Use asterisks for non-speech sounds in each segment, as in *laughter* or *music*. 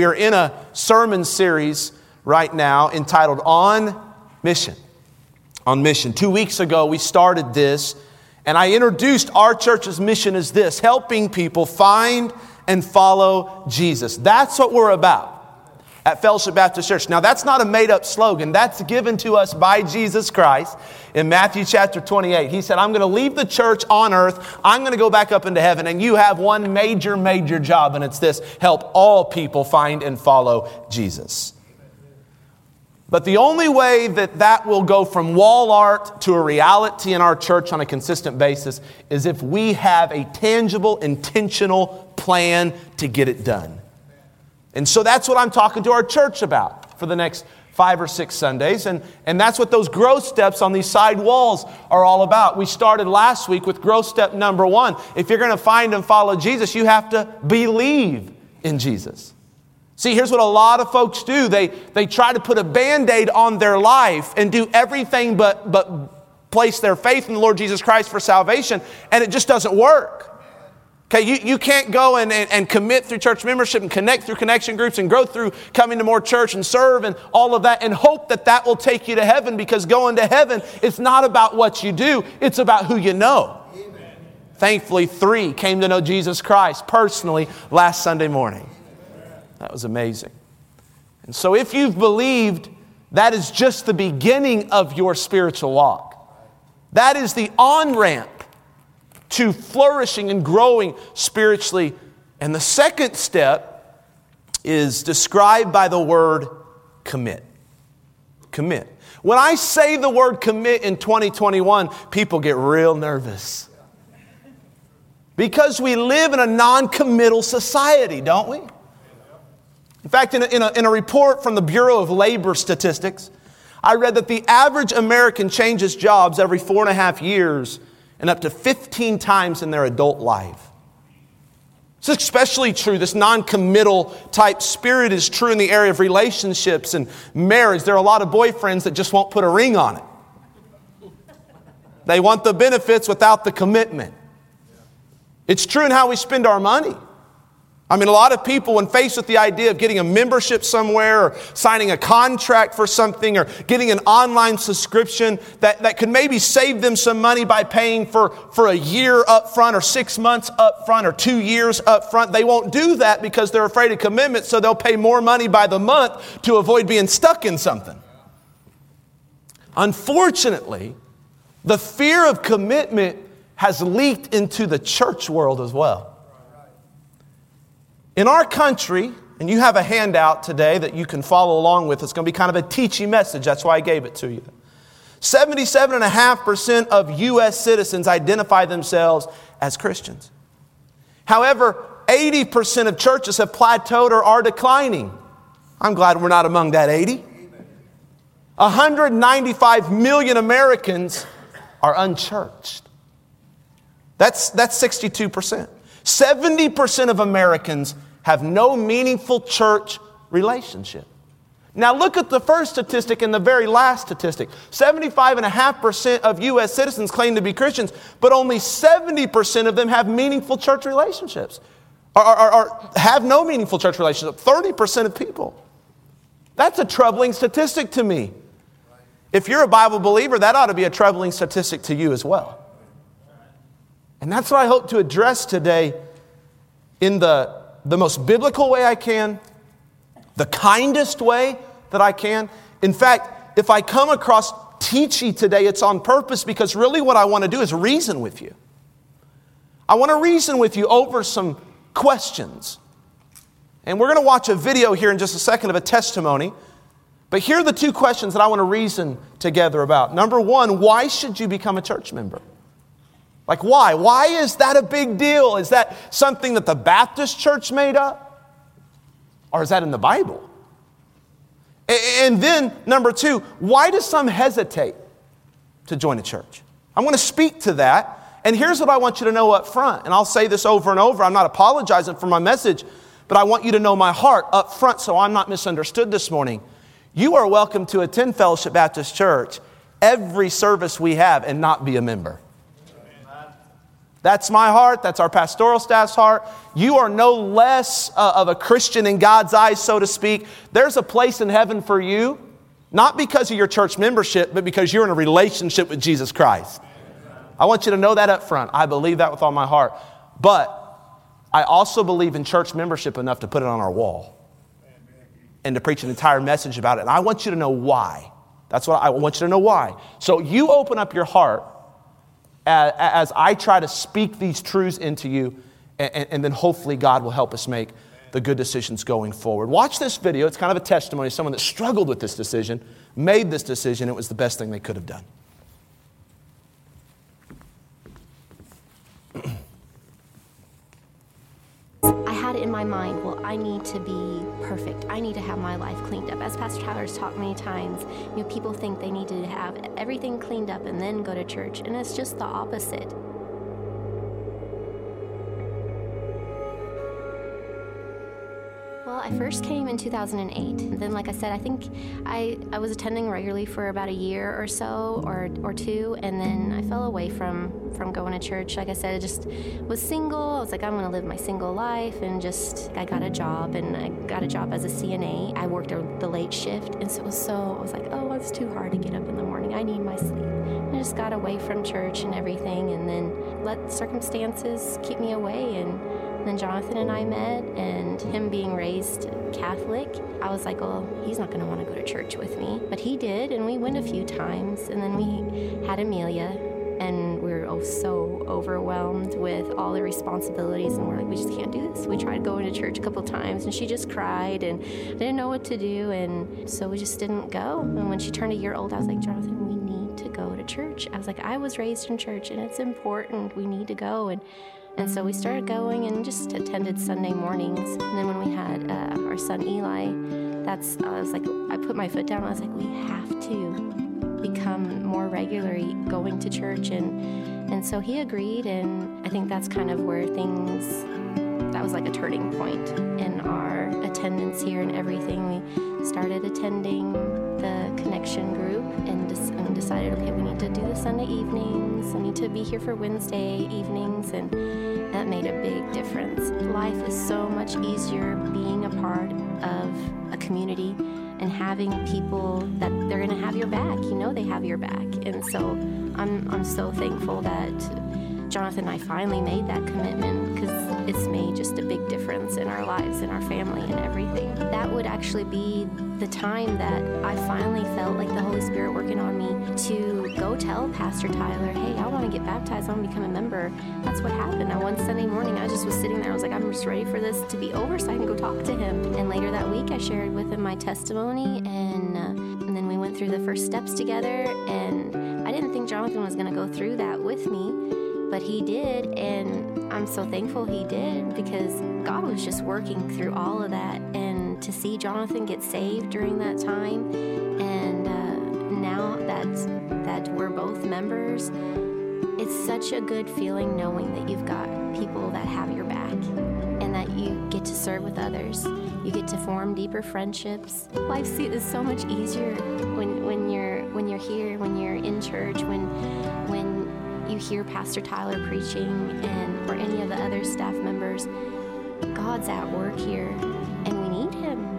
We are in a sermon series right now entitled On Mission. On Mission. Two weeks ago, we started this, and I introduced our church's mission as this helping people find and follow Jesus. That's what we're about at Fellowship Baptist Church. Now, that's not a made up slogan, that's given to us by Jesus Christ in Matthew chapter 28. He said, I'm going to leave the church on earth, I'm going to go back up into heaven, and you have one major, major job, and it's this help all people find and follow Jesus. But the only way that that will go from wall art to a reality in our church on a consistent basis is if we have a tangible, intentional plan to get it done. And so that's what I'm talking to our church about for the next five or six Sundays. And, and that's what those growth steps on these side walls are all about. We started last week with growth step number one. If you're going to find and follow Jesus, you have to believe in Jesus. See, here's what a lot of folks do they, they try to put a band aid on their life and do everything but, but place their faith in the Lord Jesus Christ for salvation, and it just doesn't work. Okay, you, you can't go and, and, and, commit through church membership and connect through connection groups and grow through coming to more church and serve and all of that and hope that that will take you to heaven because going to heaven, it's not about what you do, it's about who you know. Amen. Thankfully, three came to know Jesus Christ personally last Sunday morning. That was amazing. And so, if you've believed, that is just the beginning of your spiritual walk. That is the on ramp to flourishing and growing spiritually. And the second step is described by the word commit. Commit. When I say the word commit in 2021, people get real nervous. Because we live in a non committal society, don't we? In fact, in a, in, a, in a report from the Bureau of Labor Statistics, I read that the average American changes jobs every four and a half years and up to 15 times in their adult life. It's especially true. This non committal type spirit is true in the area of relationships and marriage. There are a lot of boyfriends that just won't put a ring on it. They want the benefits without the commitment. It's true in how we spend our money. I mean, a lot of people, when faced with the idea of getting a membership somewhere or signing a contract for something or getting an online subscription that, that could maybe save them some money by paying for, for a year up front or six months up front or two years up front, they won't do that because they're afraid of commitment, so they'll pay more money by the month to avoid being stuck in something. Unfortunately, the fear of commitment has leaked into the church world as well. In our country, and you have a handout today that you can follow along with, it's going to be kind of a teachy message. That's why I gave it to you. 77.5% of U.S. citizens identify themselves as Christians. However, 80% of churches have plateaued or are declining. I'm glad we're not among that 80. 195 million Americans are unchurched. That's, that's 62%. 70% of Americans have no meaningful church relationship. Now, look at the first statistic and the very last statistic. 75.5% of U.S. citizens claim to be Christians, but only 70% of them have meaningful church relationships, or, have no meaningful church relationship. 30% of people. That's a troubling statistic to me. If you're a Bible believer, that ought to be a troubling statistic to you as well. And that's what I hope to address today in the the most biblical way I can, the kindest way that I can. In fact, if I come across teachy today, it's on purpose because really what I want to do is reason with you. I want to reason with you over some questions. And we're going to watch a video here in just a second of a testimony. But here are the two questions that I want to reason together about. Number one, why should you become a church member? Like, why? Why is that a big deal? Is that something that the Baptist church made up? Or is that in the Bible? And then, number two, why do some hesitate to join a church? I want to speak to that. And here's what I want you to know up front. And I'll say this over and over. I'm not apologizing for my message, but I want you to know my heart up front so I'm not misunderstood this morning. You are welcome to attend Fellowship Baptist Church every service we have and not be a member. That's my heart. That's our pastoral staff's heart. You are no less uh, of a Christian in God's eyes, so to speak. There's a place in heaven for you, not because of your church membership, but because you're in a relationship with Jesus Christ. I want you to know that up front. I believe that with all my heart. But I also believe in church membership enough to put it on our wall and to preach an entire message about it. And I want you to know why. That's what I want you to know why. So you open up your heart as, I try to speak these truths into you, and, and then hopefully God will help us make the good decisions going forward. Watch this video. It's kind of a testimony of someone that struggled with this decision, made this decision. It was the best thing they could have done. *clears throat* in my mind, well, I need to be perfect. I need to have my life cleaned up. As Pastor Tyler's taught many times, you know, people think they need to have everything cleaned up and then go to church, and it's just the opposite. Well, I first came in 2008. Then, like I said, I think I, I was attending regularly for about a year or so, or, or two, and then I fell away from, from going to church. Like I said, I just was single. I was like, I'm going to live my single life, and just I got a job, and I got a job as a CNA. I worked the late shift, and so it was so, I was like, oh, it's too hard to get up in the morning. I need my sleep. I just got away from church and everything, and then let circumstances keep me away, and then Jonathan and I met, and him being raised Catholic, I was like, well, he's not going to want to go to church with me. But he did, and we went a few times. And then we had Amelia, and we were oh, so overwhelmed with all the responsibilities. And we're like, we just can't do this. We tried going to church a couple times, and she just cried and I didn't know what to do. And so we just didn't go. And when she turned a year old, I was like, Jonathan, we need to go to church. I was like, I was raised in church, and it's important. We need to go. And and so we started going and just attended Sunday mornings. And then when we had uh, our son Eli, that's I was like, I put my foot down. I was like, we have to become more regularly going to church, and and so he agreed. And I think that's kind of where things that was like a turning point in our attendance here and everything. We started attending the connection group and, and decided, okay, we need to do the Sunday evenings. We need to be here for Wednesday evenings, and that made a big difference. Life is so much easier being a part of a community and having people that they're going to have your back. You know they have your back, and so I'm I'm so thankful that Jonathan and I finally made that commitment because it's made just a big difference in our lives and our family and everything. That would actually be the time that I finally felt like the Holy Spirit working on me to go tell Pastor Tyler, hey, I want to get baptized, I want to become a member. That's what happened. I one Sunday morning, I just was sitting there, I was like, I'm just ready for this to be over so I can go talk to him. And later that week, I shared with him my testimony, and, uh, and then we went through the first steps together. And I didn't think Jonathan was going to go through that with me but he did, and I'm so thankful he did because God was just working through all of that. And to see Jonathan get saved during that time, and uh, now that that we're both members, it's such a good feeling knowing that you've got people that have your back and that you get to serve with others. You get to form deeper friendships. Life is so much easier when, when you're when you're here, when you're in church, when when you hear Pastor Tyler preaching and or any of the other staff members, God's at work here and we need him.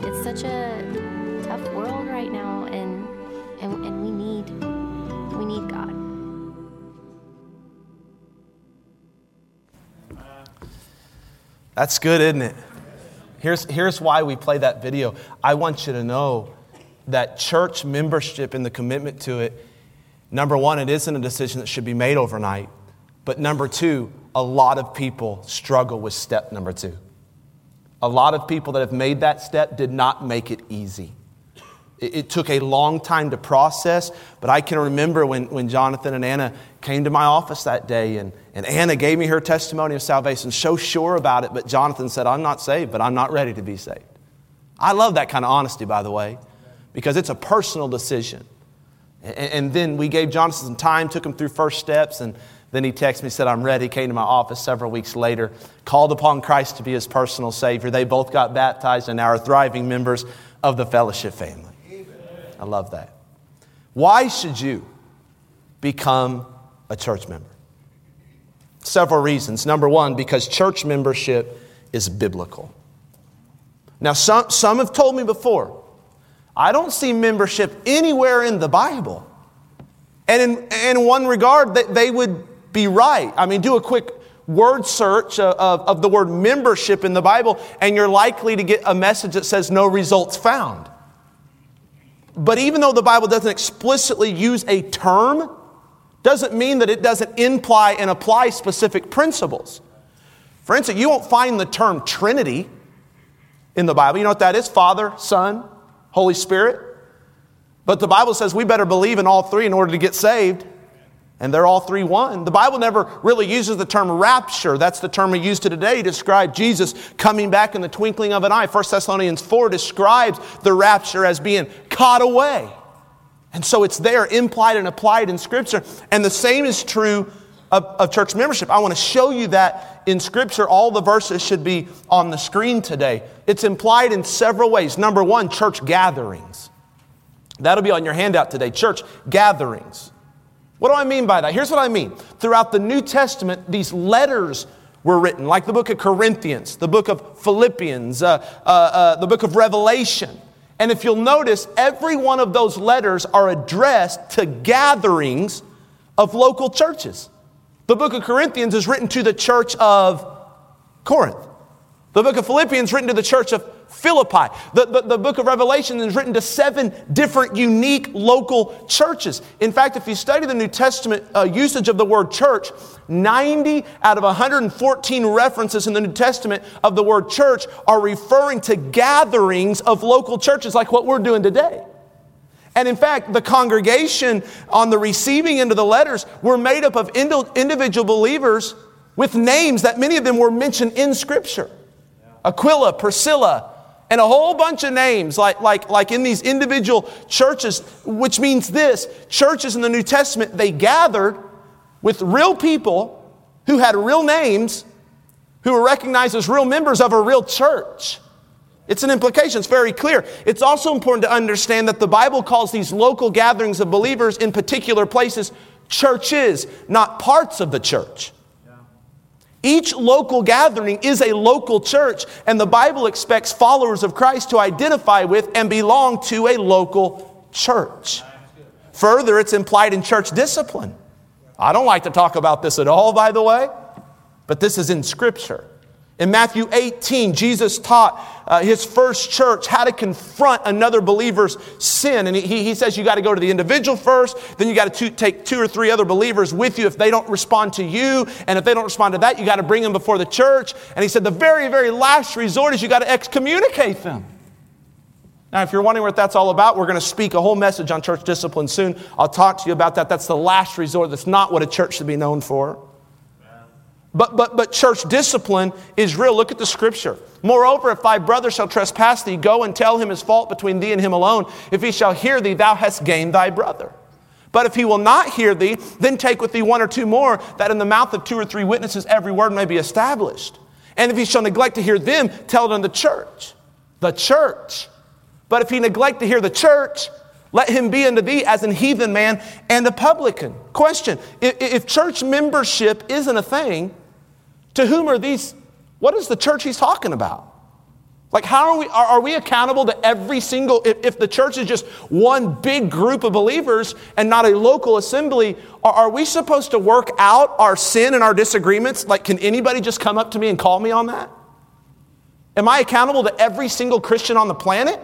It's such a tough world right now and and, and we need we need God. That's good, isn't it? Here's, here's why we play that video. I want you to know that church membership and the commitment to it Number one, it isn't a decision that should be made overnight. But number two, a lot of people struggle with step number two. A lot of people that have made that step did not make it easy. It, it took a long time to process, but I can remember when, when Jonathan and Anna came to my office that day, and, and Anna gave me her testimony of salvation, so sure about it, but Jonathan said, I'm not saved, but I'm not ready to be saved. I love that kind of honesty, by the way, because it's a personal decision. And, then we gave Jonathan some time, took him through first steps, and then he texted me, said, I'm ready, came to my office several weeks later, called upon Christ to be his personal Savior. They both got baptized and now are thriving members of the fellowship family. I love that. Why should you become a church member? Several reasons. Number one, because church membership is biblical. Now, some, some have told me before, I don't see membership anywhere in the Bible. And in, in one regard, they, they would be right. I mean, do a quick word search of, of, of the word membership in the Bible, and you're likely to get a message that says no results found. But even though the Bible doesn't explicitly use a term, doesn't mean that it doesn't imply and apply specific principles. For instance, you won't find the term Trinity in the Bible. You know what that is? Father, Son, Holy Spirit. But the Bible says we better believe in all three in order to get saved. And they're all three one. The Bible never really uses the term rapture. That's the term we use today to describe Jesus coming back in the twinkling of an eye. 1 Thessalonians 4 describes the rapture as being caught away. And so it's there, implied and applied in Scripture. And the same is true of, of, church membership. I want to show you that in Scripture. All the verses should be on the screen today. It's implied in several ways. Number one, church gatherings. That'll be on your handout today. Church gatherings. What do I mean by that? Here's what I mean. Throughout the New Testament, these letters were written, like the book of Corinthians, the book of Philippians, uh, uh, uh, the book of Revelation. And if you'll notice, every one of those letters are addressed to gatherings of local churches. The book of Corinthians is written to the church of Corinth. The book of Philippians written to the church of Philippi. The, the, the, book of Revelation is written to seven different unique local churches. In fact, if you study the New Testament uh, usage of the word church, 90 out of 114 references in the New Testament of the word church are referring to gatherings of local churches like what we're doing today. And in fact, the congregation on the receiving end of the letters were made up of individual believers with names that many of them were mentioned in Scripture. Aquila, Priscilla, and a whole bunch of names like, like, like in these individual churches, which means this churches in the New Testament, they gathered with real people who had real names, who were recognized as real members of a real church. It's an implication, it's very clear. It's also important to understand that the Bible calls these local gatherings of believers in particular places churches, not parts of the church. Each local gathering is a local church, and the Bible expects followers of Christ to identify with and belong to a local church. Further, it's implied in church discipline. I don't like to talk about this at all, by the way, but this is in Scripture. In Matthew 18, Jesus taught uh, his first church how to confront another believer's sin. And he, he says you got to go to the individual first, then you got to take two or three other believers with you if they don't respond to you. And if they don't respond to that, you got to bring them before the church. And he said the very, very last resort is you got to excommunicate them. Now, if you're wondering what that's all about, we're going to speak a whole message on church discipline soon. I'll talk to you about that. That's the last resort. That's not what a church should be known for. But, but, but church discipline is real. Look at the scripture. Moreover, if thy brother shall trespass thee, go and tell him his fault between thee and him alone. If he shall hear thee, thou hast gained thy brother. But if he will not hear thee, then take with thee one or two more, that in the mouth of two or three witnesses every word may be established. And if he shall neglect to hear them, tell it in the church. The church. But if he neglect to hear the church, let him be unto thee as an heathen man and a publican. Question If church membership isn't a thing, to whom are these? What is the church he's talking about? Like, how are we, are, are we accountable to every single, if, if, the church is just one big group of believers and not a local assembly, are, are we supposed to work out our sin and our disagreements? Like, can anybody just come up to me and call me on that? Am I accountable to every single Christian on the planet?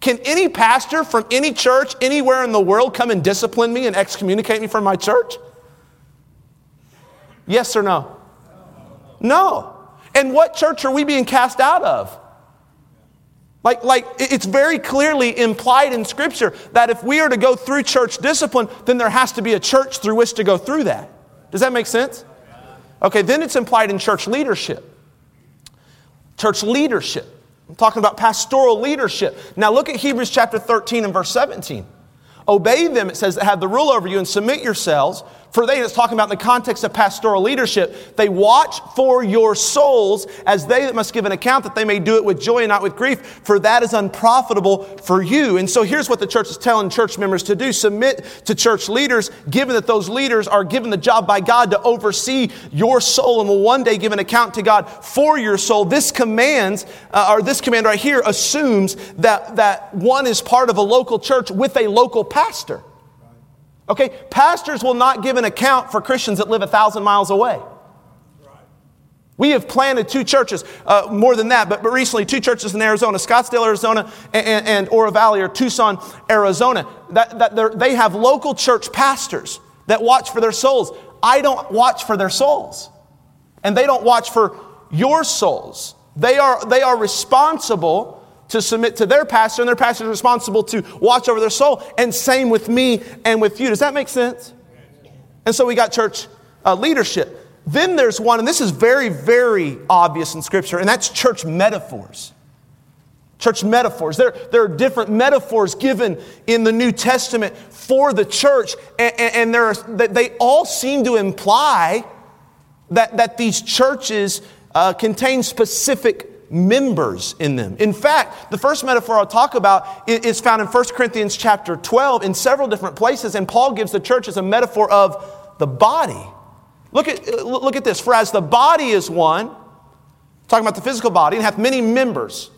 Can any pastor from any church anywhere in the world come and discipline me and excommunicate me from my church? Yes or no? No. And what church are we being cast out of? Like, like it's very clearly implied in Scripture that if we are to go through church discipline, then there has to be a church through which to go through that. Does that make sense? Okay, then it's implied in church leadership. Church leadership. I'm talking about pastoral leadership. Now look at Hebrews chapter 13 and verse 17. Obey them, it says, that have the rule over you and submit yourselves, For they, it's talking about in the context of pastoral leadership, they watch for your souls as they that must give an account that they may do it with joy and not with grief, for that is unprofitable for you. And so here's what the church is telling church members to do submit to church leaders, given that those leaders are given the job by God to oversee your soul and will one day give an account to God for your soul. This commands, uh, or this command right here assumes that, that one is part of a local church with a local pastor. Okay, pastors will not give an account for Christians that live a thousand miles away. We have planted two churches, uh, more than that, but, but recently two churches in Arizona, Scottsdale, Arizona, and, and, and Oro Valley or Tucson, Arizona. That, that they have local church pastors that watch for their souls. I don't watch for their souls, and they don't watch for your souls. They are, they are responsible to submit to their pastor, and their pastor is responsible to watch over their soul. And same with me and with you. Does that make sense? And so we got church uh, leadership. Then there's one, and this is very, very obvious in Scripture, and that's church metaphors. Church metaphors. There, there are different metaphors given in the New Testament for the church, and, and there are, they all seem to imply that, that these churches uh, contain specific members in them. In fact, the first metaphor I'll talk about is found in 1 Corinthians chapter 12 in several different places, and Paul gives the church as a metaphor of the body. Look at, uh, look at this. For as the body is one, talking about the physical body, and hath many members,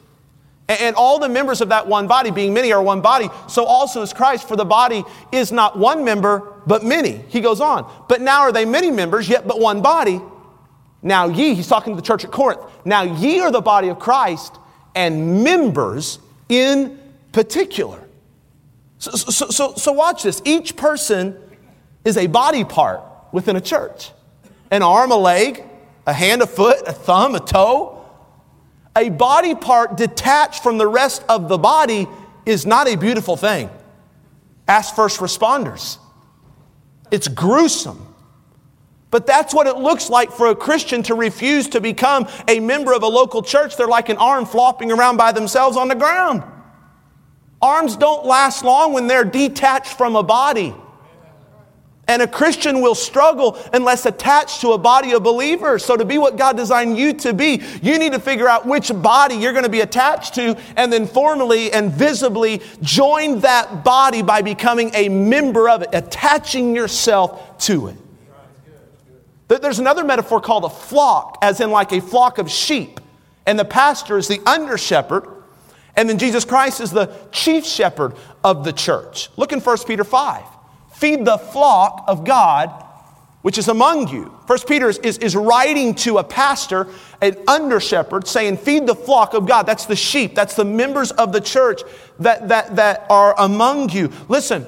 and all the members of that one body, being many, are one body, so also is Christ, for the body is not one member, but many. He goes on. But now are they many members, yet but one body. Now ye, he's talking to the church at Corinth, now ye are the body of Christ and members in particular. So, so, so, so watch this. Each person is a body part within a church an arm, a leg, a hand, a foot, a thumb, a toe. A body part detached from the rest of the body is not a beautiful thing. Ask first responders. It's gruesome. But that's what it looks like for a Christian to refuse to become a member of a local church. They're like an arm flopping around by themselves on the ground. Arms don't last long when they're detached from a body. And a Christian will struggle unless attached to a body of believers. So, to be what God designed you to be, you need to figure out which body you're going to be attached to and then formally and visibly join that body by becoming a member of it, attaching yourself to it. There's another metaphor called a flock, as in like a flock of sheep. And the pastor is the under shepherd. And then Jesus Christ is the chief shepherd of the church. Look in 1 Peter 5. Feed the flock of God which is among you. 1 Peter is, is, is, writing to a pastor, an under shepherd, saying, Feed the flock of God. That's the sheep, that's the members of the church that, that, that are among you. Listen,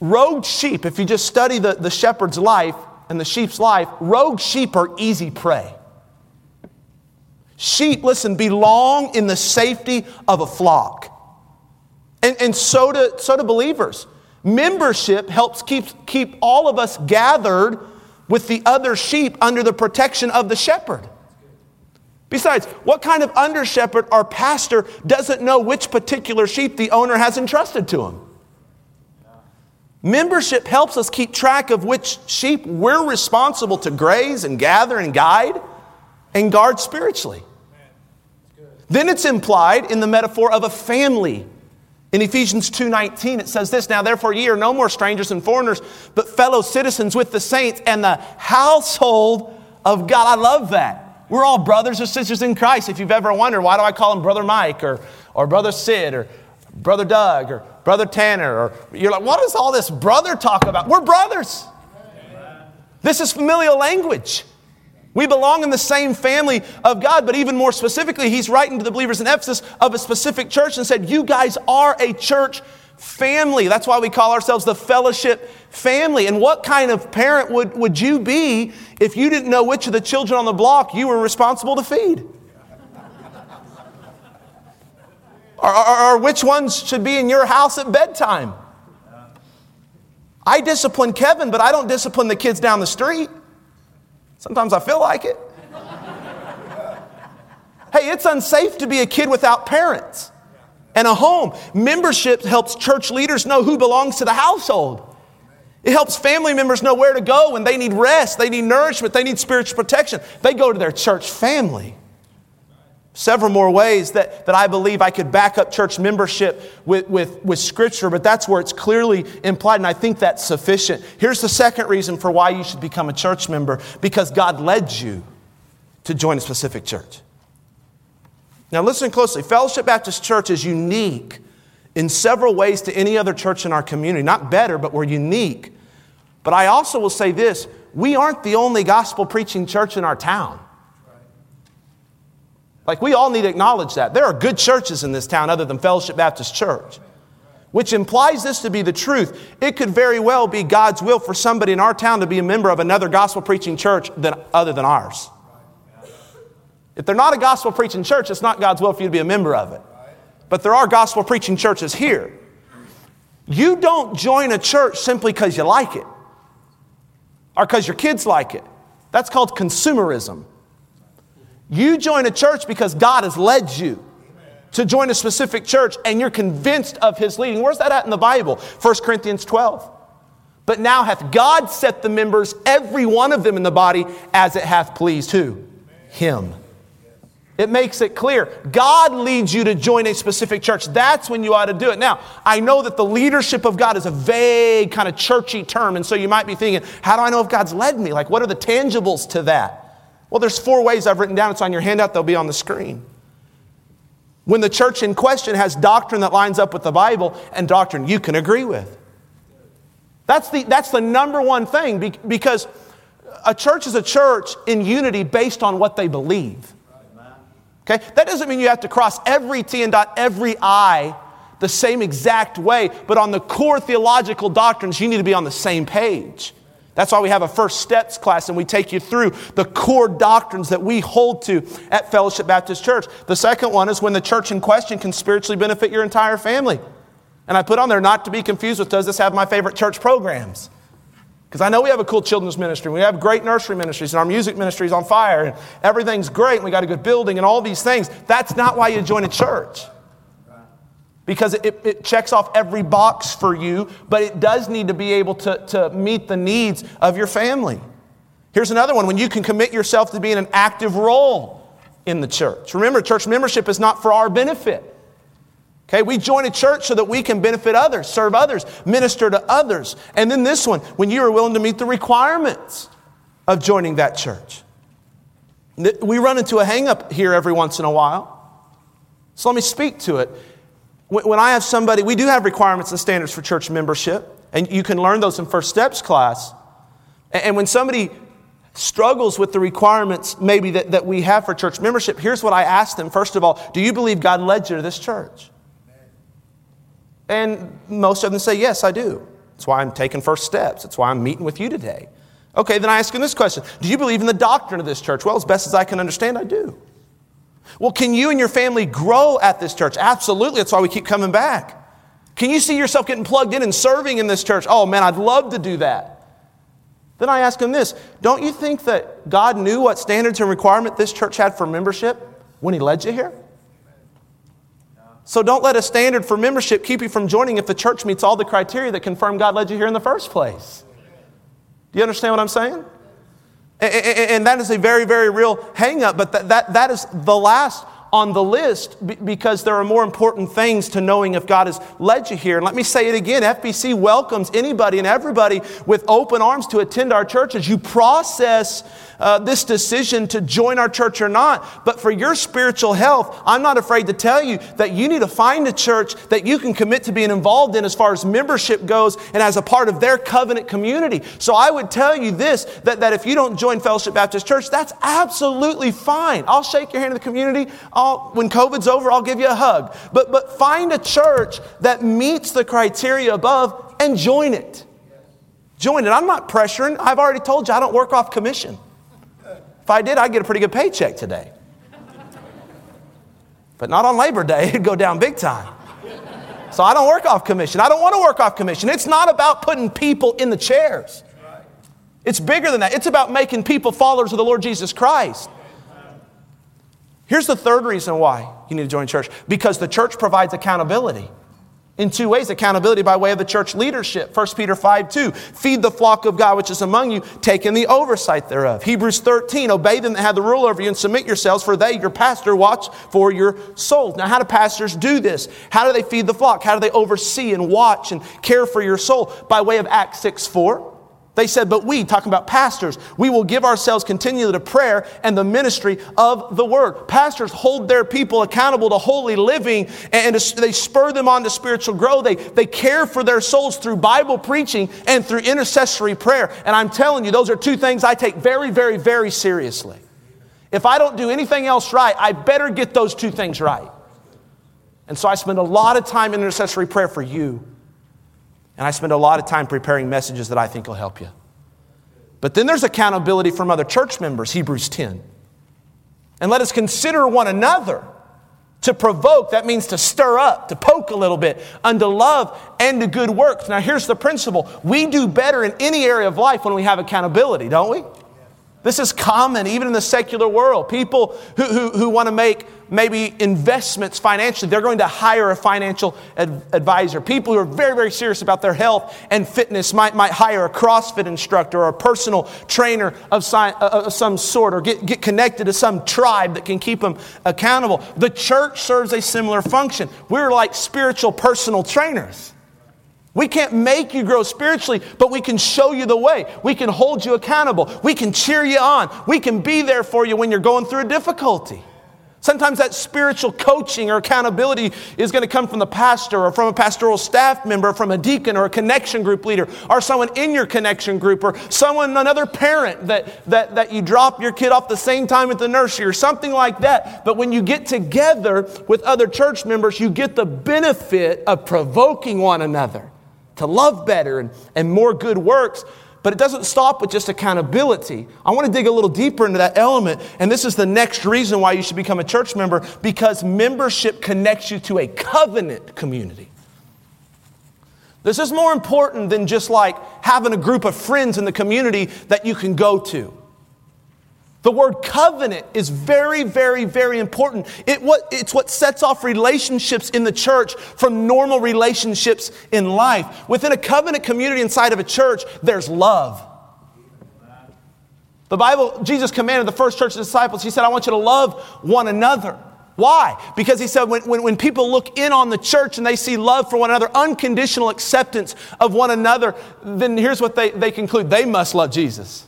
rogue sheep, if you just study the, the shepherd's life, and the sheep's life, rogue sheep are easy prey. Sheep, listen, belong in the safety of a flock. And, and so, do, so do believers. Membership helps keep, keep all of us gathered with the other sheep under the protection of the shepherd. Besides, what kind of under shepherd or pastor doesn't know which particular sheep the owner has entrusted to him? Membership helps us keep track of which sheep we're responsible to graze and gather and guide and guard spiritually. Then it's implied in the metaphor of a family. In Ephesians 2:19 it says this, now therefore ye are no more strangers and foreigners, but fellow citizens with the saints and the household of God. I love that. We're all brothers or sisters in Christ. If you've ever wondered, why do I call him Brother Mike or, or Brother Sid or Brother Doug or Brother Tanner, or you're like, what is all this brother talk about? We're brothers. This is familial language. We belong in the same family of God, but even more specifically, he's writing to the believers in Ephesus of a specific church and said, You guys are a church family. That's why we call ourselves the fellowship family. And what kind of parent would, would you be if you didn't know which of the children on the block you were responsible to feed? Or, or, or, which ones should be in your house at bedtime? I discipline Kevin, but I don't discipline the kids down the street. Sometimes I feel like it. hey, it's unsafe to be a kid without parents and a home. Membership helps church leaders know who belongs to the household. It helps family members know where to go when they need rest, they need nourishment, they need spiritual protection. They go to their church family. Several more ways that, that I believe I could back up church membership with, with, with Scripture, but that's where it's clearly implied, and I think that's sufficient. Here's the second reason for why you should become a church member because God led you to join a specific church. Now, listen closely. Fellowship Baptist Church is unique in several ways to any other church in our community. Not better, but we're unique. But I also will say this we aren't the only gospel preaching church in our town. Like, we all need to acknowledge that. There are good churches in this town other than Fellowship Baptist Church, which implies this to be the truth. It could very well be God's will for somebody in our town to be a member of another gospel preaching church than, other than ours. If they're not a gospel preaching church, it's not God's will for you to be a member of it. But there are gospel preaching churches here. You don't join a church simply because you like it or because your kids like it. That's called consumerism. You join a church because God has led you to join a specific church and you're convinced of his leading. Where's that at in the Bible? 1 Corinthians 12. But now hath God set the members, every one of them in the body, as it hath pleased who? Him. It makes it clear. God leads you to join a specific church. That's when you ought to do it. Now, I know that the leadership of God is a vague, kind of churchy term, and so you might be thinking, how do I know if God's led me? Like, what are the tangibles to that? Well, there's four ways I've written down. It's on your handout, they'll be on the screen. When the church in question has doctrine that lines up with the Bible and doctrine you can agree with. That's the, that's the number one thing because a church is a church in unity based on what they believe. Okay? That doesn't mean you have to cross every T and dot every I the same exact way, but on the core theological doctrines, you need to be on the same page. That's why we have a first steps class and we take you through the core doctrines that we hold to at Fellowship Baptist Church. The second one is when the church in question can spiritually benefit your entire family. And I put on there not to be confused with does this have my favorite church programs? Because I know we have a cool children's ministry, we have great nursery ministries, and our music ministry is on fire, and everything's great, and we got a good building, and all these things. That's not why you join a church. Because it, it checks off every box for you, but it does need to be able to, to meet the needs of your family. Here's another one when you can commit yourself to being an active role in the church. Remember, church membership is not for our benefit. Okay, we join a church so that we can benefit others, serve others, minister to others. And then this one, when you are willing to meet the requirements of joining that church. We run into a hangup here every once in a while. So let me speak to it. When I have somebody, we do have requirements and standards for church membership, and you can learn those in First Steps class. And when somebody struggles with the requirements maybe that, that we have for church membership, here's what I ask them. First of all, do you believe God led you to this church? And most of them say, Yes, I do. That's why I'm taking first steps. That's why I'm meeting with you today. Okay, then I ask them this question Do you believe in the doctrine of this church? Well, as best as I can understand, I do. Well, can you and your family grow at this church? Absolutely. That's why we keep coming back. Can you see yourself getting plugged in and serving in this church? Oh, man, I'd love to do that. Then I ask them this Don't you think that God knew what standards and requirement this church had for membership when He led you here? So don't let a standard for membership keep you from joining if the church meets all the criteria that confirm God led you here in the first place. Do you understand what I'm saying? And that is a very, very real hangup, but that, that, that is the last on the list because there are more important things to knowing if God has led you here. And let me say it again FBC welcomes anybody and everybody with open arms to attend our church as you process uh, this decision to join our church or not. But for your spiritual health, I'm not afraid to tell you that you need to find a church that you can commit to being involved in as far as membership goes and as a part of their covenant community. So I would tell you this that, that if you don't join Fellowship Baptist Church, that's absolutely fine. I'll shake your hand in the community. I'll, when COVID's over, I'll give you a hug. But, but find a church that meets the criteria above and join it. Join it. I'm not pressuring. I've already told you I don't work off commission. If I did, I'd get a pretty good paycheck today. But not on Labor Day, *laughs* it'd go down big time. So I don't work off commission. I don't want to work off commission. It's not about putting people in the chairs. It's bigger than that. It's about making people followers of the Lord Jesus Christ. Here's the third reason why you need to join church. Because the church provides accountability. in two ways accountability by way of the church leadership. 1 peter 5 2 feed the flock of god which is among you taking the oversight thereof. Hebrews 13 obey them that have the rule over you and submit yourselves for they your pastor watch for your souls. Now how do pastors do this? How do they feed the flock? How do they oversee and watch and care for your soul? By way of acts 6 4 they said, but we, talking about pastors, we will give ourselves continually to prayer and the ministry of the word. Pastors hold their people accountable to holy living and they spur them on to spiritual growth. They, they care for their souls through Bible preaching and through intercessory prayer. And I'm telling you, those are two things I take very, very, very seriously. If I don't do anything else right, I better get those two things right. And so I spend a lot of time in intercessory prayer for you and I spend a lot of time preparing messages that I think will help you. But then there's accountability from other church members, Hebrews 10. And let us consider one another to provoke, that means to stir up, to poke a little bit, unto love and to good works. Now, here's the principle we do better in any area of life when we have accountability, don't we? This is common even in the secular world. People who, who, who want to make maybe investments financially, they're going to hire a financial ad- advisor. People who are very, very serious about their health and fitness might, might hire a CrossFit instructor or a personal trainer of, si- uh, of some sort or get, get connected to some tribe that can keep them accountable. The church serves a similar function. We're like spiritual personal trainers. We can't make you grow spiritually, but we can show you the way. We can hold you accountable. We can cheer you on. We can be there for you when you're going through a difficulty. Sometimes that spiritual coaching or accountability is going to come from the pastor or from a pastoral staff member, from a deacon or a connection group leader, or someone in your connection group, or someone, another parent that, that, that you drop your kid off the same time at the nursery, or something like that. But when you get together with other church members, you get the benefit of provoking one another to love better and, and more good works. But it doesn't stop with just accountability. I want to dig a little deeper into that element. And this is the next reason why you should become a church member because membership connects you to a covenant community. This is more important than just like having a group of friends in the community that you can go to. The word covenant is very, very, very important. It, what, it's what sets off relationships in the church from normal relationships in life. Within a covenant community inside of a church, there's love. The Bible, Jesus commanded the first church disciples, He said, I want you to love one another. Why? Because he said when, when, when, people look in on the church and they see love for one another, unconditional acceptance of one another, then here's what they, they conclude they must love Jesus.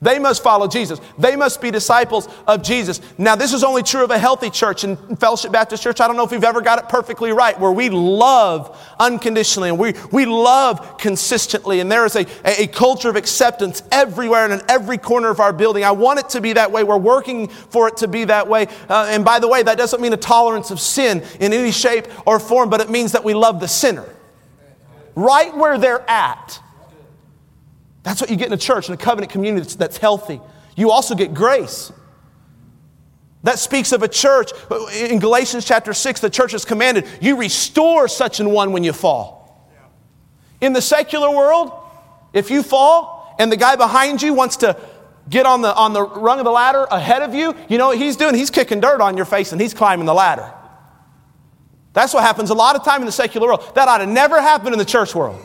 They must follow Jesus. They must be disciples of Jesus. Now, this is only true of a healthy church. In Fellowship Baptist Church, I don't know if we've ever got it perfectly right, where we love unconditionally and we, we love consistently. And there is a, a, culture of acceptance everywhere and in every corner of our building. I want it to be that way. We're working for it to be that way. Uh, and by the way, that doesn't mean a tolerance of sin in any shape or form, but it means that we love the sinner right where they're at. That's what you get in a church, in a covenant community that's, that's healthy. You also get grace. That speaks of a church. In Galatians chapter 6, the church is commanded, you restore such an one when you fall. In the secular world, if you fall and the guy behind you wants to get on the, on the rung of the ladder ahead of you, you know what he's doing? He's kicking dirt on your face and he's climbing the ladder. That's what happens a lot of time in the secular world. That ought to never happen in the church world.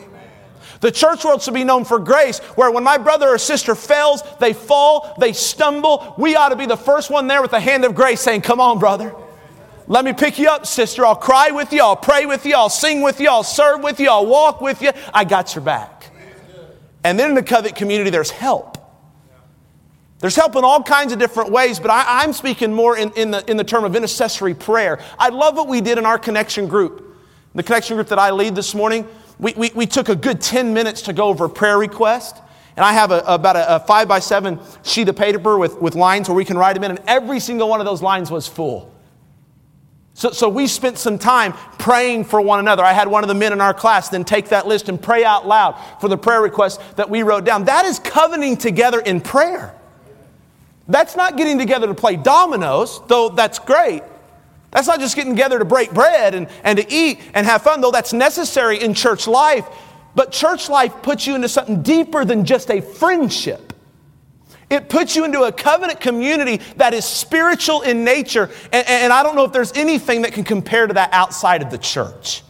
The church world should be known for grace, where when my brother or sister fails, they fall, they stumble. We ought to be the first one there with the hand of grace saying, Come on, brother. Let me pick you up, sister. I'll cry with you. I'll pray with you. I'll sing with you. I'll serve with you. I'll walk with you. I got your back. And then in the covenant community, there's help. There's help in all kinds of different ways, but I, am speaking more in, in, the, in the term of intercessory prayer. I love what we did in our connection group. The connection group that I lead this morning, we, we, we took a good 10 minutes to go over a prayer request. And I have a, about a, a, five by seven sheet of paper with, with lines where we can write them in, and every single one of those lines was full. So, so we spent some time praying for one another. I had one of the men in our class then take that list and pray out loud for the prayer requests that we wrote down. That is covenanting together in prayer. That's not getting together to play dominoes, though that's great. That's not just getting together to break bread and, and to eat and have fun, though that's necessary in church life. But church life puts you into something deeper than just a friendship. It puts you into a covenant community that is spiritual in nature. And, and, I don't know if there's anything that can compare to that outside of the church.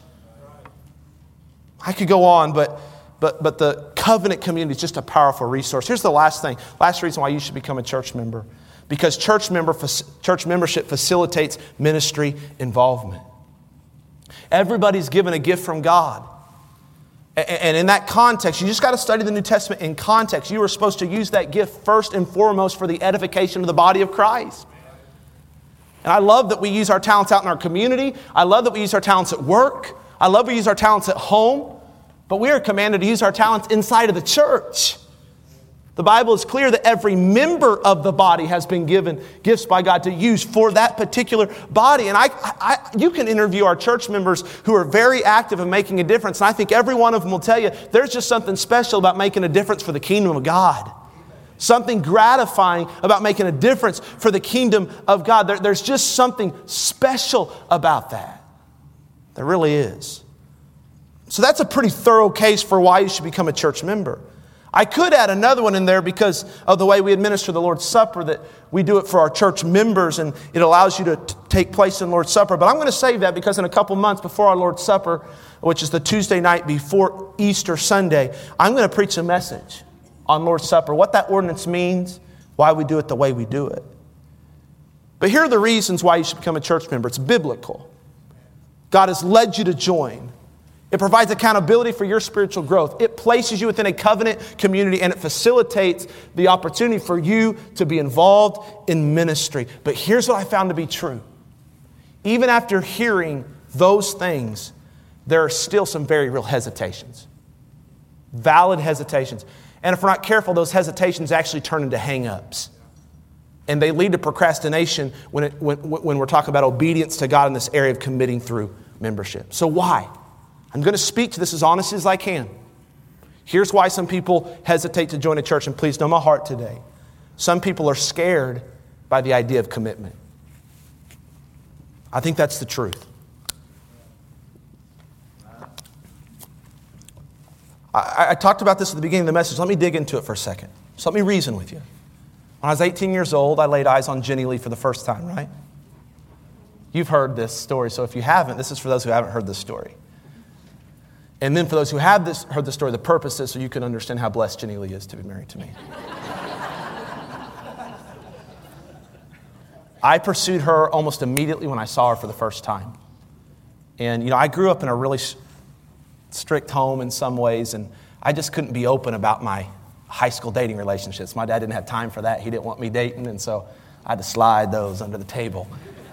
I could go on, but, but, but the covenant community is just a powerful resource. Here's the last thing last reason why you should become a church member because church, member, church membership facilitates ministry involvement. Everybody's given a gift from God. And in that context, you just got to study the New Testament in context. You are supposed to use that gift first and foremost for the edification of the body of Christ. And I love that we use our talents out in our community. I love that we use our talents at work. I love we use our talents at home. But we are commanded to use our talents inside of the church. The Bible is clear that every member of the body has been given gifts by God to use for that particular body. And I, I, you can interview our church members who are very active in making a difference. And I think every one of them will tell you there's just something special about making a difference for the kingdom of God. Something gratifying about making a difference for the kingdom of God. There, there's just something special about that. There really is. So that's a pretty thorough case for why you should become a church member. I could add another one in there because of the way we administer the Lord's Supper, that we do it for our church members and it allows you to t- take place in Lord's Supper. But I'm going to save that because in a couple months before our Lord's Supper, which is the Tuesday night before Easter Sunday, I'm going to preach a message on Lord's Supper, what that ordinance means, why we do it the way we do it. But here are the reasons why you should become a church member it's biblical. God has led you to join. It provides accountability for your spiritual growth. It places you within a covenant community and it facilitates the opportunity for you to be involved in ministry. But here's what I found to be true. Even after hearing those things, there are still some very real hesitations, valid hesitations. And if we're not careful, those hesitations actually turn into hang ups. And they lead to procrastination when, it, when, when we're talking about obedience to God in this area of committing through membership. So, why? I'm going to speak to this as honestly as I can. Here's why some people hesitate to join a church, and please know my heart today. Some people are scared by the idea of commitment. I think that's the truth. I, I, talked about this at the beginning of the message. Let me dig into it for a second. So let me reason with you. When I was 18 years old, I laid eyes on Jenny Lee for the first time, right? You've heard this story, so if you haven't, this is for those who haven't heard this story. And then for those who have this, heard the story, the purpose is so you can understand how blessed Jenny Lee is to be married to me. *laughs* I pursued her almost immediately when I saw her for the first time. And, you know, I grew up in a really strict home in some ways, and I just couldn't be open about my high school dating relationships. My dad didn't have time for that. He didn't want me dating, and so I had to slide those under the table.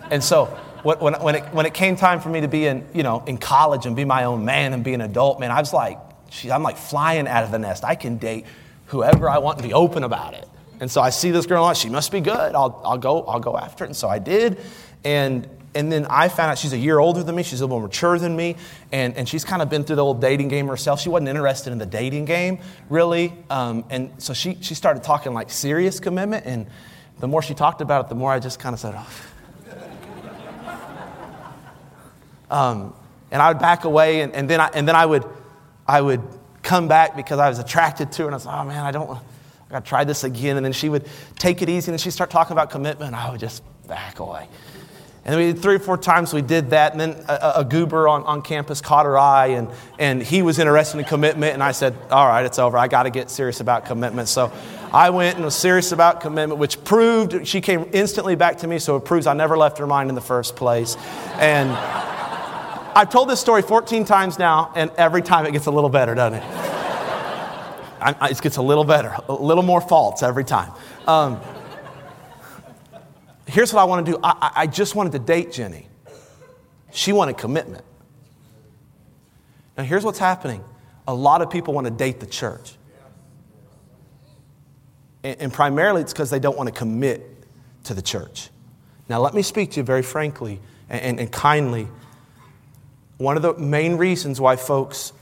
And so when, when, it, when it came time for me to be in, you know, in college and be my own man and be an adult, man, I was like, geez, I'm like flying out of the nest. I can date whoever I want and be open about it. And so I see this girl, she must be good. I'll, I'll, go, I'll go after it. And so I did. And, and then I found out she's a year older than me. She's a little more mature than me. And, and she's kind of been through the old dating game herself. She wasn't interested in the dating game, really. Um, and so she, she started talking like serious commitment. And the more she talked about it, the more I just kind of said, oh, Um, and I would back away, and, and, then I, and then I would, I would come back because I was attracted to her, and I was, like, oh man, I don't, want I got to try this again. And then she would take it easy, and then she'd start talking about commitment, I would just back away. And we did three or four times we did that, and then a, a, goober on, on campus caught her eye, and, and he was interested in commitment, and I said, all right, it's over. I got to get serious about commitment. So I went and was serious about commitment, which proved she came instantly back to me, so it proves I never left her mind in the first place. And I've told this story 14 times now, and every time it gets a little better, doesn't it? *laughs* I, it gets a little better, a little more faults every time. Um, here's what I want to do I, I just wanted to date Jenny. She wanted commitment. Now, here's what's happening a lot of people want to date the church. And, and primarily it's because they don't want to commit to the church. Now, let me speak to you very frankly and, and, and kindly one of the main reasons why folks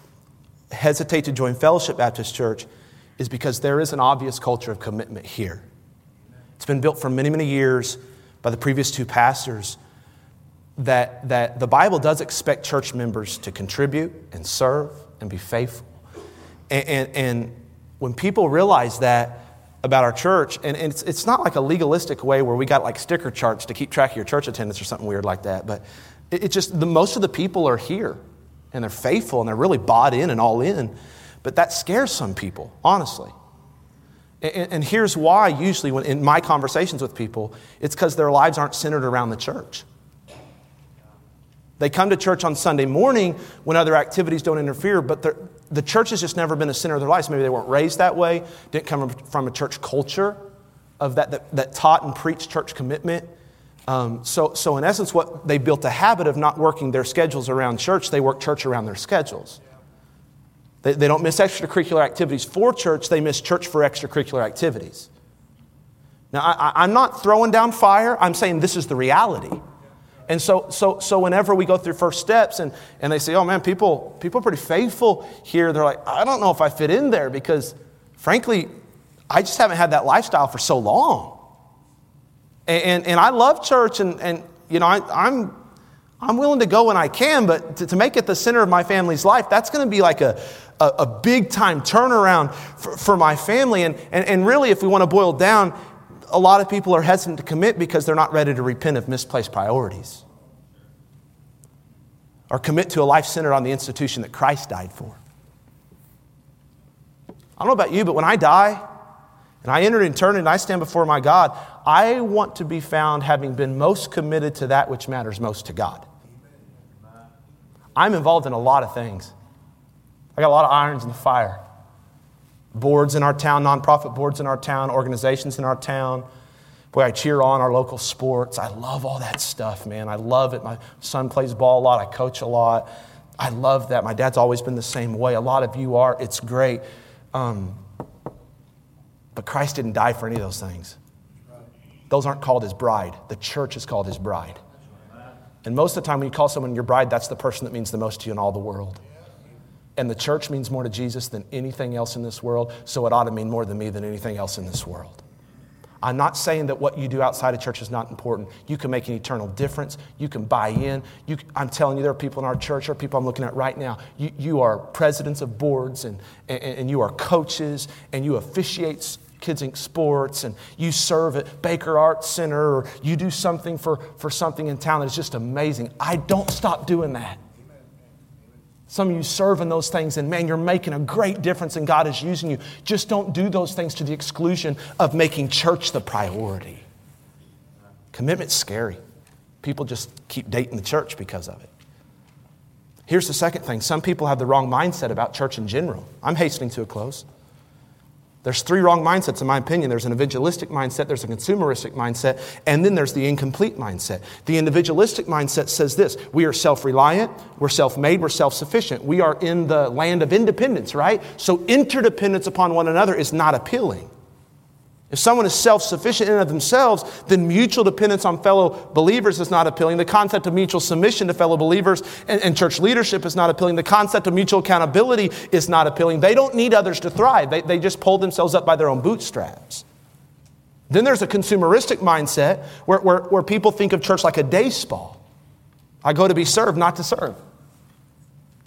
hesitate to join Fellowship Baptist Church is because there is an obvious culture of commitment here. It's been built for many, many years by the previous two pastors that, that the Bible does expect church members to contribute and serve and be faithful. And, and, and when people realize that about our church, and, and it's, it's not like a legalistic way where we got like sticker charts to keep track of your church attendance or something weird like that, but it, it just, the, most of the people are here. and they're faithful and they're really bought in and all in. But that scares some people, honestly. And, and here's why, usually, when, in my conversations with people, it's because their lives aren't centered around the church. They come to church on Sunday morning when other activities don't interfere, but the church has just never been the center of their lives. Maybe they weren't raised that way, didn't come from a church culture of that, that, that taught and preached church commitment. Um, so, so, in essence, what they built a habit of not working their schedules around church, they work church around their schedules. They, they don't miss extracurricular activities for church, they miss church for extracurricular activities. Now, I, I'm not throwing down fire, I'm saying this is the reality. And so, so, so whenever we go through first steps and, and they say, oh man, people, people are pretty faithful here, they're like, I don't know if I fit in there because frankly, I just haven't had that lifestyle for so long. And, and, and I love church and, and you know, I, I'm, I'm willing to go when I can, but to, to make it the center of my family's life, that's going to be like a, a, a big time turnaround for, for my family. And, and, and really, if we want to boil down, a lot of people are hesitant to commit because they're not ready to repent of misplaced priorities or commit to a life centered on the institution that Christ died for. I don't know about you, but when I die and I enter eternity and I stand before my God, I want to be found having been most committed to that which matters most to God. I'm involved in a lot of things. I got a lot of irons in the fire boards in our town, nonprofit boards in our town, organizations in our town. Boy, I cheer on our local sports. I love all that stuff, man. I love it. My son plays ball a lot. I coach a lot. I love that. My dad's always been the same way. A lot of you are. It's great. Um, but Christ didn't die for any of those things. Those aren't called his bride. The church is called his bride. And most of the time, when you call someone your bride, that's the person that means the most to you in all the world. And the church means more to Jesus than anything else in this world, so it ought to mean more to me than anything else in this world. I'm not saying that what you do outside of church is not important. You can make an eternal difference. You can buy in. You, I'm telling you, there are people in our church, there are people I'm looking at right now. You, you are presidents of boards, and, and, and you are coaches, and you officiate Kids Inc. Sports, and you serve at Baker Arts Center, or you do something for, for something in town that is just amazing. I don't stop doing that. Some of you serve in those things, and man, you're making a great difference, and God is using you. Just don't do those things to the exclusion of making church the priority. Commitment's scary. People just keep dating the church because of it. Here's the second thing some people have the wrong mindset about church in general. I'm hastening to a close. There's three wrong mindsets, in my opinion. There's an individualistic mindset, there's a consumeristic mindset, and then there's the incomplete mindset. The individualistic mindset says this we are self reliant, we're self made, we're self sufficient. We are in the land of independence, right? So interdependence upon one another is not appealing. If someone is self sufficient in and of themselves, then mutual dependence on fellow believers is not appealing. The concept of mutual submission to fellow believers and, and, church leadership is not appealing. The concept of mutual accountability is not appealing. They don't need others to thrive, they, they just pull themselves up by their own bootstraps. Then there's a consumeristic mindset where, where, where people think of church like a day spa. I go to be served, not to serve.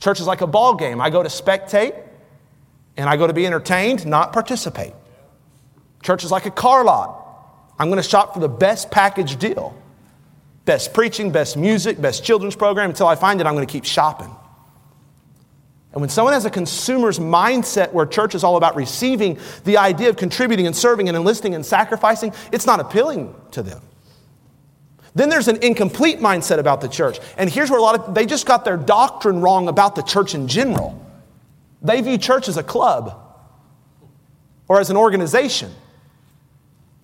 Church is like a ball game. I go to spectate and I go to be entertained, not participate. Church is like a car lot. I'm going to shop for the best package deal. Best preaching, best music, best children's program. Until I find it, I'm going to keep shopping. And when someone has a consumer's mindset where church is all about receiving, the idea of contributing and serving and enlisting and sacrificing, it's not appealing to them. Then there's an incomplete mindset about the church. And here's where a lot of, they just got their doctrine wrong about the church in general. They view church as a club or as an organization.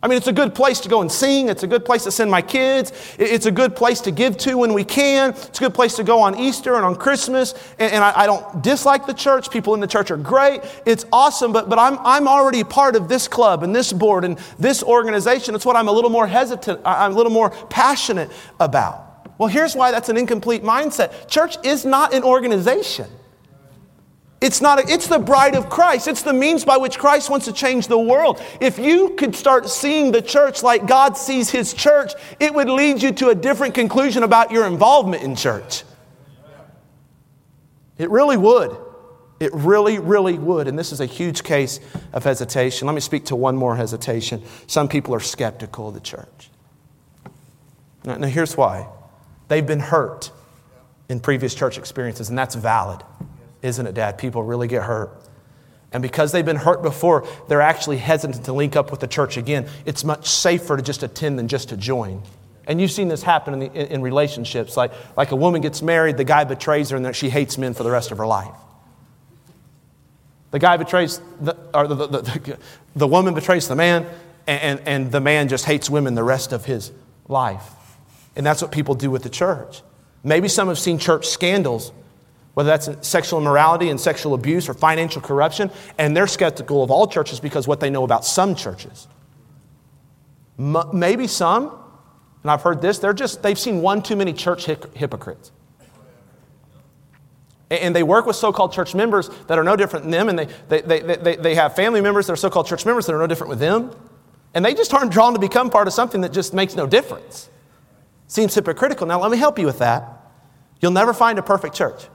I mean, it's a good place to go and sing. It's a good place to send my kids. It's a good place to give to when we can. It's a good place to go on Easter and on Christmas. And, and I, I, don't dislike the church. People in the church are great. It's awesome. But, but I'm, I'm already part of this club and this board and this organization. It's what I'm a little more hesitant, I'm a little more passionate about. Well, here's why that's an incomplete mindset church is not an organization. It's not, a, it's the bride of Christ. It's the means by which Christ wants to change the world. If you could start seeing the church like God sees his church, it would lead you to a different conclusion about your involvement in church. It really would. It really, really would. And this is a huge case of hesitation. Let me speak to one more hesitation. Some people are skeptical of the church. Now, now here's why they've been hurt in previous church experiences, and that's valid, isn't it, Dad? People really get hurt. And because they've been hurt before, they're actually hesitant to link up with the church again. It's much safer to just attend than just to join. And you've seen this happen in, the, in, relationships. Like, like a woman gets married, the guy betrays her, and then she hates men for the rest of her life. The guy betrays, the, or the, the, the, the woman betrays the man, and, and the man just hates women the rest of his life. And that's what people do with the church. Maybe some have seen church scandals, whether that's sexual immorality and sexual abuse or financial corruption, and they're skeptical of all churches because what they know about some churches. Maybe some, and I've heard this, they're just, they've seen one too many church hypocrites. And they work with so called church members that are no different than them, and they, they, they, they, they have family members that are so called church members that are no different with them. And they just aren't drawn to become part of something that just makes no difference. Seems hypocritical. Now, let me help you with that. You'll never find a perfect church.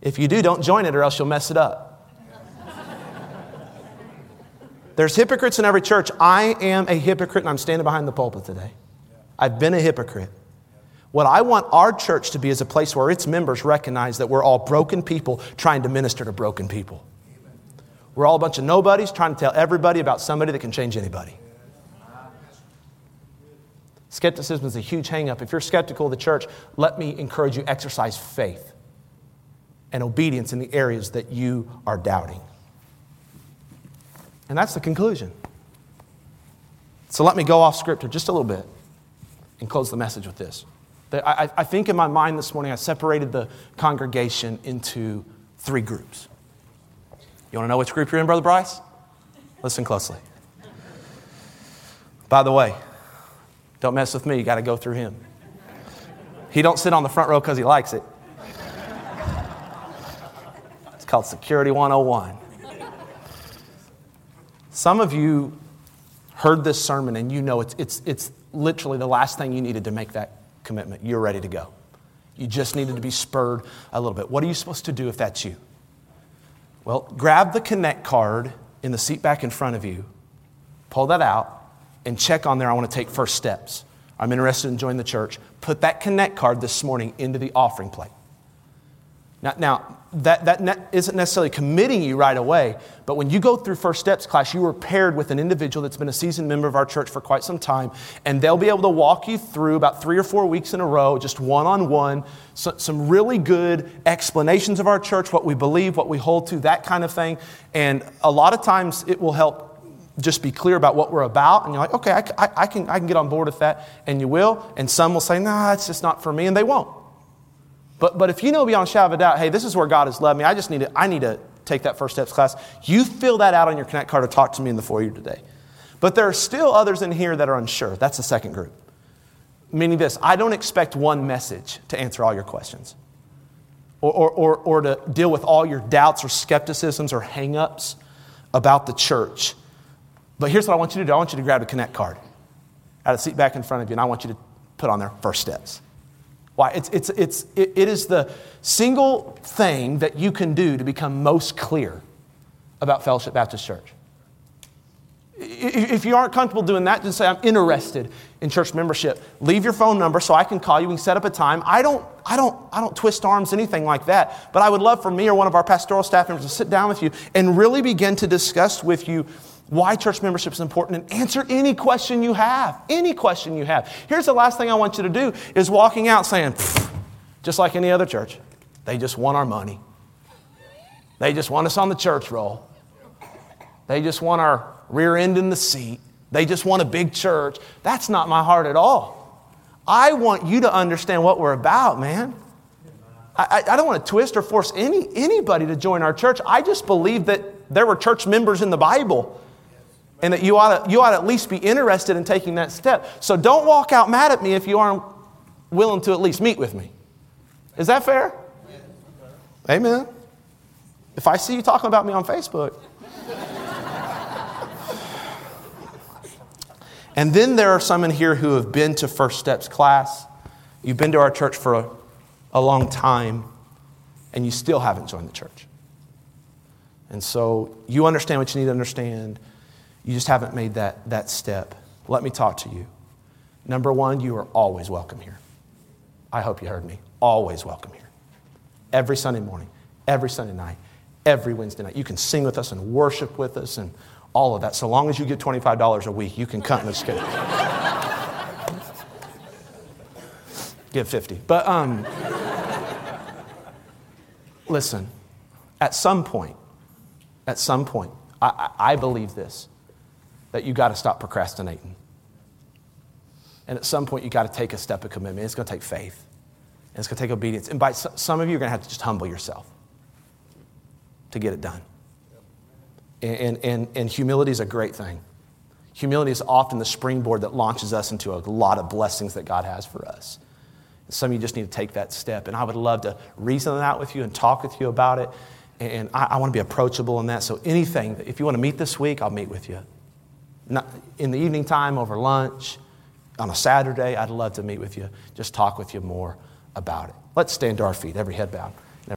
If you do, don't join it or else you'll mess it up. There's hypocrites in every church. I am a hypocrite and I'm standing behind the pulpit today. I've been a hypocrite. What I want our church to be is a place where its members recognize that we're all broken people trying to minister to broken people. We're all a bunch of nobodies trying to tell everybody about somebody that can change anybody. Skepticism is a huge hangup. If you're skeptical of the church, let me encourage you exercise faith and obedience in the areas that you are doubting. And that's the conclusion. So let me go off scripture just a little bit and close the message with this. I, think in my mind this morning, I separated the congregation into three groups. You want to know which group you're in, Brother Bryce? Listen closely. By the way, don't mess with me. You got to go through him. He don't sit on the front row because he likes it. Called Security 101. Some of you heard this sermon and you know it's, it's, it's literally the last thing you needed to make that commitment. You're ready to go. You just needed to be spurred a little bit. What are you supposed to do if that's you? Well, grab the Connect card in the seat back in front of you, pull that out, and check on there. I want to take first steps. I'm interested in joining the church. Put that Connect card this morning into the offering plate. Now, now that, that ne- isn't necessarily committing you right away, but when you go through First Steps class, you are paired with an individual that's been a seasoned member of our church for quite some time, and they'll be able to walk you through about three or four weeks in a row, just one on one, some really good explanations of our church, what we believe, what we hold to, that kind of thing. And a lot of times it will help just be clear about what we're about, and you're like, okay, I, I, I can, I can get on board with that, and you will. And some will say, nah, it's just not for me, and they won't. But, but if you know beyond shadow of a doubt, hey, this is where God has led me, I just need to, I need to take that first steps class, you fill that out on your Connect card or talk to me in the foyer today. But there are still others in here that are unsure. That's the second group. Meaning this I don't expect one message to answer all your questions or, or, or, or to deal with all your doubts or skepticisms or hangups about the church. But here's what I want you to do I want you to grab a Connect card out of the seat back in front of you, and I want you to put on there first steps. Why? It's, it's, it's, it, it is the single thing that you can do to become most clear about Fellowship Baptist Church. If you aren't comfortable doing that, just say, I'm interested in church membership. Leave your phone number so I can call you. We can set up a time. I don't, I don't, I don't twist arms, anything like that. But I would love for me or one of our pastoral staff members to sit down with you and really begin to discuss with you why church membership is important and answer any question you have. Any question you have. Here's the last thing I want you to do is walking out saying, just like any other church, they just want our money. They just want us on the church roll. They just want our rear end in the seat. They just want a big church. That's not my heart at all. I want you to understand what we're about, man. I, I, don't want to twist or force any, anybody to join our church. I just believe that there were church members in the Bible and that you ought, to, you ought to at least be interested in taking that step. So don't walk out mad at me if you aren't willing to at least meet with me. Is that fair? Amen. If I see you talking about me on Facebook. *laughs* and then there are some in here who have been to First Steps class. You've been to our church for a, a long time, and you still haven't joined the church. And so you understand what you need to understand. You just haven't made that, that step. Let me talk to you. Number one, you are always welcome here. I hope you heard me. Always welcome here. Every Sunday morning, every Sunday night, every Wednesday night. You can sing with us and worship with us and all of that. So long as you get $25 a week, you can. No, just kidding. Give 50. But um, listen, at some point, at some point, I, I believe this that you got to stop procrastinating. And at some point, you got to take a step of commitment. It's going to take faith, and it's going to take obedience. And by some of you, you're going to have to just humble yourself to get it done. And, and, and humility is a great thing. Humility is often the springboard that launches us into a lot of blessings that God has for us. Some of you just need to take that step. And I would love to reason that out with you and talk with you about it. And I, I want to be approachable in that. So, anything, if you want to meet this week, I'll meet with you. In the evening time, over lunch, on a Saturday, I'd love to meet with you, just talk with you more about it. Let's stand to our feet, every head bowed.